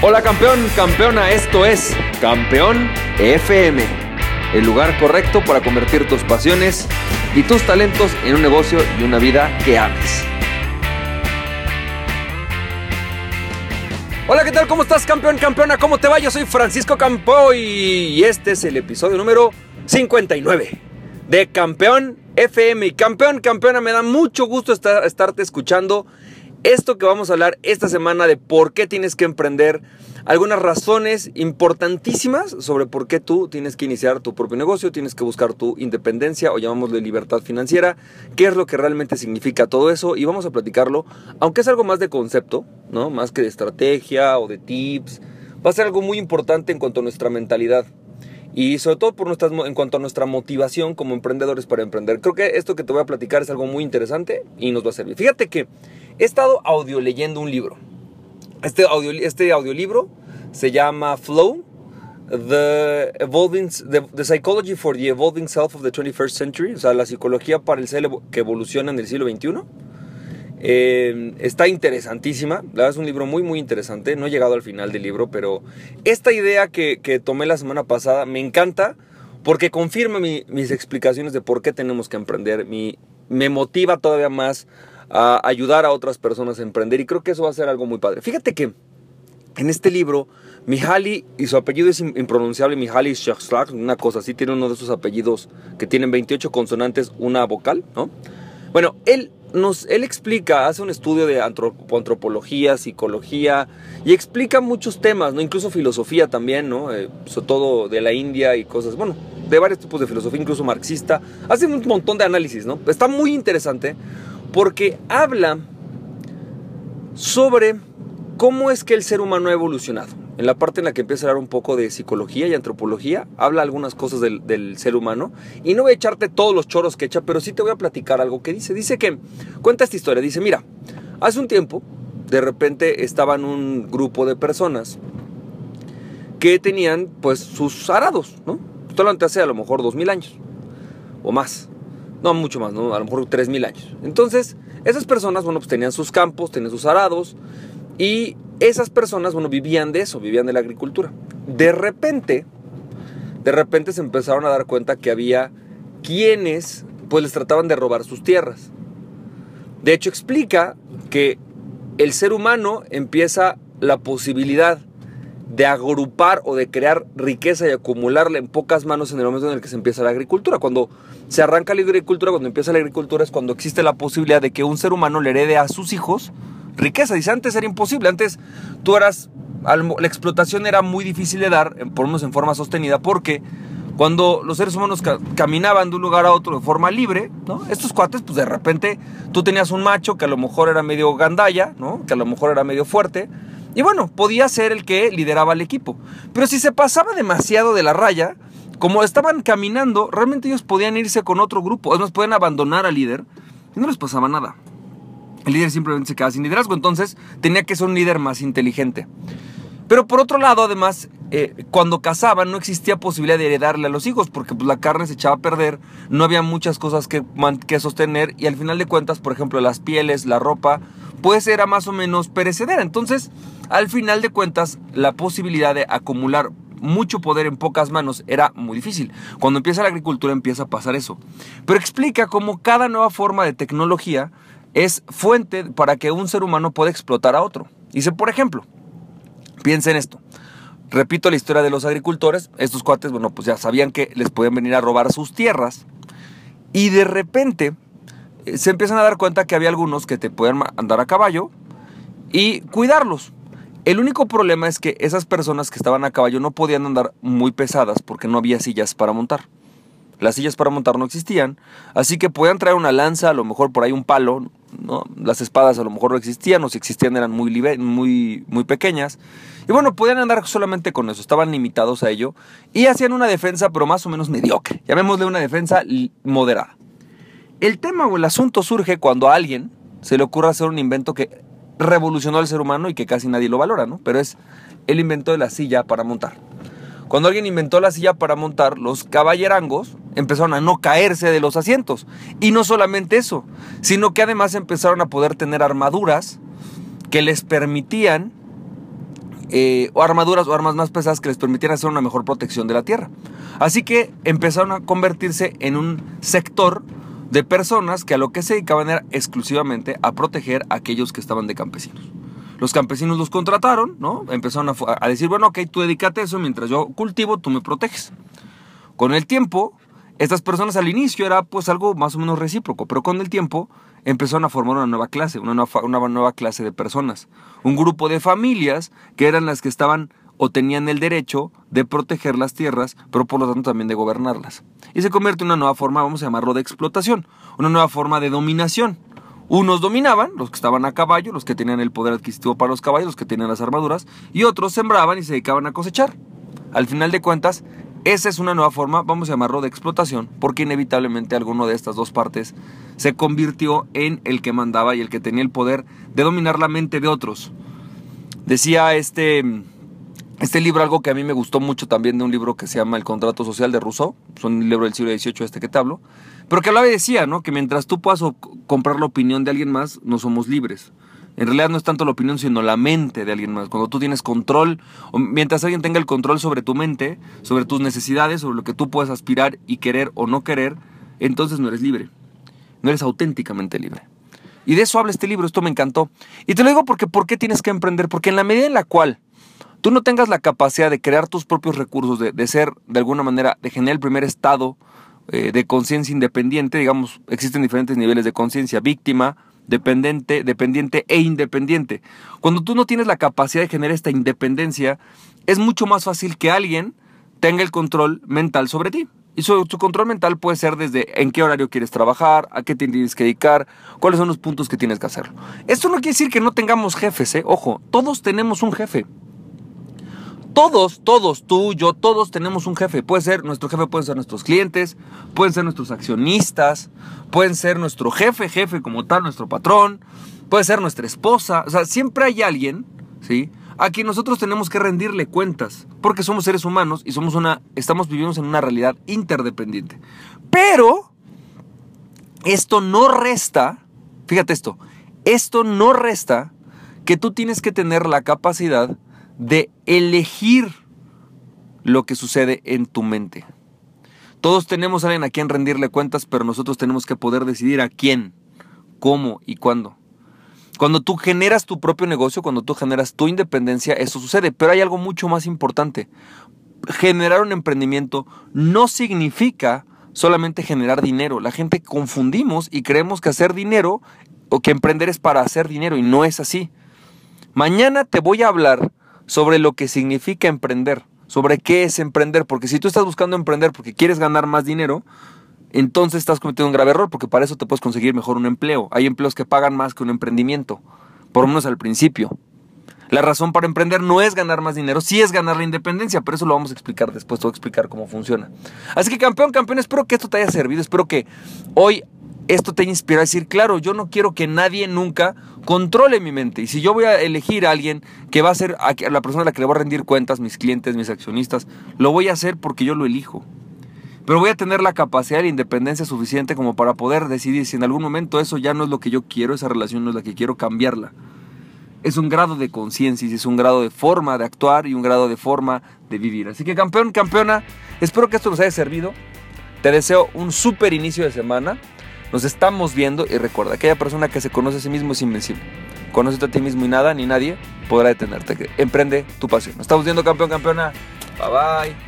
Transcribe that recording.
Hola campeón, campeona, esto es Campeón FM, el lugar correcto para convertir tus pasiones y tus talentos en un negocio y una vida que ames. Hola, ¿qué tal? ¿Cómo estás campeón, campeona? ¿Cómo te va? Yo soy Francisco Campoy y este es el episodio número 59 de Campeón FM. Campeón, campeona, me da mucho gusto estar, estarte escuchando esto que vamos a hablar esta semana de por qué tienes que emprender, algunas razones importantísimas sobre por qué tú tienes que iniciar tu propio negocio, tienes que buscar tu independencia o llamámosle libertad financiera, qué es lo que realmente significa todo eso y vamos a platicarlo, aunque es algo más de concepto, ¿no? Más que de estrategia o de tips, va a ser algo muy importante en cuanto a nuestra mentalidad y sobre todo por nuestras, en cuanto a nuestra motivación como emprendedores para emprender. Creo que esto que te voy a platicar es algo muy interesante y nos va a servir. Fíjate que he estado audio leyendo un libro. Este, audio, este audiolibro se llama Flow, the, evolving, the, Psychology for the Evolving Self of the 21st Century, o sea, la psicología para el ser que evoluciona en el siglo XXI. Eh, está interesantísima, la verdad es un libro muy muy interesante, no he llegado al final del libro, pero esta idea que, que tomé la semana pasada me encanta porque confirma mis explicaciones de por qué tenemos que emprender, mi, me motiva todavía más a ayudar a otras personas a emprender y creo que eso va a ser algo muy padre. Fíjate que en este libro, Mihaly, y su apellido es impronunciable, Mihaly Shakslak, una cosa así, tiene uno de esos apellidos que tienen 28 consonantes, una vocal, ¿no? Bueno, él nos, él explica, hace un estudio de antropología, psicología y explica muchos temas, ¿no? Incluso filosofía también, ¿no? Eh, sobre todo de la India y cosas, bueno, de varios tipos de filosofía, incluso marxista. Hace un montón de análisis, ¿no? Está muy interesante porque habla sobre cómo es que el ser humano ha evolucionado. En la parte en la que empieza a hablar un poco de psicología y antropología, habla algunas cosas del, ser humano. Y no voy a echarte todos los choros que echa, pero sí te voy a platicar algo que dice. Dice que, cuenta esta historia, dice, mira, hace un tiempo, de repente estaban un grupo de personas que tenían pues sus arados, ¿no? Esto hace a lo mejor dos mil años o más. No, mucho más, ¿no? A lo mejor 3.000 años. Entonces, esas personas, bueno, pues tenían sus campos, tenían sus arados. Y esas personas, bueno, vivían de eso, vivían de la agricultura. De repente, de repente se empezaron a dar cuenta que había quienes, pues les trataban de robar sus tierras. De hecho, explica que el ser humano empieza la posibilidad de agrupar o de crear riqueza y acumularla en pocas manos en el momento en el que se empieza la agricultura. Cuando se arranca la agricultura, cuando empieza la agricultura es cuando existe la posibilidad de que un ser humano le herede a sus hijos riqueza. Dice, antes era imposible, antes tú eras, la explotación era muy difícil de dar, por lo menos en forma sostenida, porque cuando los seres humanos caminaban de un lugar a otro de forma libre. Estos cuates, pues de repente tú tenías un macho que a lo mejor era medio gandalla, ¿no? Que a lo mejor era medio fuerte, y bueno, podía ser el que lideraba el equipo. Pero si se pasaba demasiado de la raya, como estaban caminando, realmente ellos podían irse con otro grupo. Además, podían abandonar al líder y no les pasaba nada. El líder simplemente se quedaba sin liderazgo. Entonces, tenía que ser un líder más inteligente. Pero por otro lado, además, eh, cuando cazaban no existía posibilidad de heredarle a los hijos porque pues, la carne se echaba a perder, no había muchas cosas que, que sostener y al final de cuentas, por ejemplo, las pieles, la ropa, pues era más o menos perecedera. Entonces, al final de cuentas, la posibilidad de acumular mucho poder en pocas manos era muy difícil. Cuando empieza la agricultura empieza a pasar eso. Pero explica cómo cada nueva forma de tecnología es fuente para que un ser humano pueda explotar a otro. Dice, por ejemplo, piensa en esto. Repito la historia de los agricultores. Estos cuates, bueno, pues ya sabían que les podían venir a robar sus tierras. Y de repente eh, se empiezan a dar cuenta que había algunos que te podían andar a caballo y cuidarlos. El único problema es que esas personas que estaban a caballo no podían andar muy pesadas porque no había sillas para montar. Las sillas para montar no existían, así que podían traer una lanza, a lo mejor por ahí un palo, ¿no? las espadas a lo mejor no existían, o si existían eran muy, muy, muy pequeñas. Y bueno, podían andar solamente con eso, estaban limitados a ello y hacían una defensa, pero más o menos mediocre. Llamémosle una defensa moderada. El tema o el asunto surge cuando a alguien se le ocurre hacer un invento que revolucionó al ser humano y que casi nadie lo valora, ¿no? Pero es el invento de la silla para montar. Cuando alguien inventó la silla para montar, los caballerangos empezaron a no caerse de los asientos. Y no solamente eso, sino que además empezaron a poder tener armaduras que les permitían eh, o armaduras o armas más pesadas que les permitieran hacer una mejor protección de la tierra. Así que empezaron a convertirse en un sector de personas que a lo que se dedicaban era exclusivamente a proteger a aquellos que estaban de campesinos. Los campesinos los contrataron, ¿no? Empezaron a, decir, bueno, ok, tú dedícate a eso, mientras yo cultivo, tú me proteges. Con el tiempo, estas personas al inicio era pues algo más o menos recíproco, pero con el tiempo empezaron a formar una nueva clase, una nueva, una nueva clase de personas. Un grupo de familias que eran las que estaban o tenían el derecho de proteger las tierras, pero por lo tanto también de gobernarlas. Y se convierte en una nueva forma, vamos a llamarlo de explotación, una nueva forma de dominación. Unos dominaban, los que estaban a caballo, los que tenían el poder adquisitivo para los caballos, los que tenían las armaduras, y otros sembraban y se dedicaban a cosechar. Al final de cuentas, esa es una nueva forma, vamos a llamarlo de explotación, porque inevitablemente alguno de estas dos partes se convirtió en el que mandaba y el que tenía el poder de dominar la mente de otros. Decía este este libro, algo que a mí me gustó mucho también de un libro que se llama El contrato social de Rousseau, es un libro del siglo XVIII este que te hablo, pero que hablaba y decía, ¿no? Que mientras tú puedas comprar la opinión de alguien más, no somos libres. En realidad no es tanto la opinión, sino la mente de alguien más. Cuando tú tienes control, o mientras alguien tenga el control sobre tu mente, sobre tus necesidades, sobre lo que tú puedes aspirar y querer o no querer, entonces no eres libre. No eres auténticamente libre. Y de eso habla este libro, esto me encantó. Y te lo digo porque ¿por qué tienes que emprender? Porque en la medida en la cual tú no tengas la capacidad de crear tus propios recursos, de, ser de alguna manera, de generar el primer estado eh, de conciencia independiente, digamos, existen diferentes niveles de conciencia, víctima, dependiente, dependiente e independiente. Cuando tú no tienes la capacidad de generar esta independencia, es mucho más fácil que alguien tenga el control mental sobre ti. Y su, control mental puede ser desde en qué horario quieres trabajar, a qué te tienes que dedicar, cuáles son los puntos que tienes que hacerlo. Esto no quiere decir que no tengamos jefes, ¿eh? Ojo, todos tenemos un jefe. Todos, todos, tú, yo, todos tenemos un jefe. Puede ser, nuestro jefe pueden ser nuestros clientes, pueden ser nuestros accionistas, pueden ser nuestro jefe, jefe como tal, nuestro patrón, puede ser nuestra esposa. O sea, siempre hay alguien, ¿sí? A quien nosotros tenemos que rendirle cuentas, porque somos seres humanos y somos una, estamos viviendo en una realidad interdependiente. Pero esto no resta, fíjate esto, esto no resta que tú tienes que tener la capacidad de elegir lo que sucede en tu mente. Todos tenemos a alguien a quien rendirle cuentas, pero nosotros tenemos que poder decidir a quién, cómo y cuándo. Cuando tú generas tu propio negocio, cuando tú generas tu independencia, eso sucede. Pero hay algo mucho más importante. Generar un emprendimiento no significa solamente generar dinero. La gente confundimos y creemos que hacer dinero o que emprender es para hacer dinero y no es así. Mañana te voy a hablar sobre lo que significa emprender, sobre qué es emprender, porque si tú estás buscando emprender porque quieres ganar más dinero, entonces estás cometiendo un grave error, porque para eso te puedes conseguir mejor un empleo. Hay empleos que pagan más que un emprendimiento, por lo menos al principio. La razón para emprender no es ganar más dinero, sí es ganar la independencia, pero eso lo vamos a explicar después, te voy a explicar cómo funciona. Así que campeón, campeón, espero que esto te haya servido, espero que hoy esto te inspira a decir, claro, yo no quiero que nadie nunca controle mi mente. Y si yo voy a elegir a alguien que va a ser la persona a la que le voy a rendir cuentas, mis clientes, mis accionistas, lo voy a hacer porque yo lo elijo. Pero voy a tener la capacidad de independencia suficiente como para poder decidir si en algún momento eso ya no es lo que yo quiero, esa relación no es la que quiero, cambiarla. Es un grado de conciencia, es un grado de forma de actuar y un grado de forma de vivir. Así que campeón, campeona, espero que esto nos haya servido. Te deseo un súper inicio de semana. Nos estamos viendo y recuerda, aquella persona que se conoce a sí mismo es invencible. Conócete a ti mismo y nada ni nadie podrá detenerte. Emprende tu pasión. Nos estamos viendo campeón, campeona. Bye bye.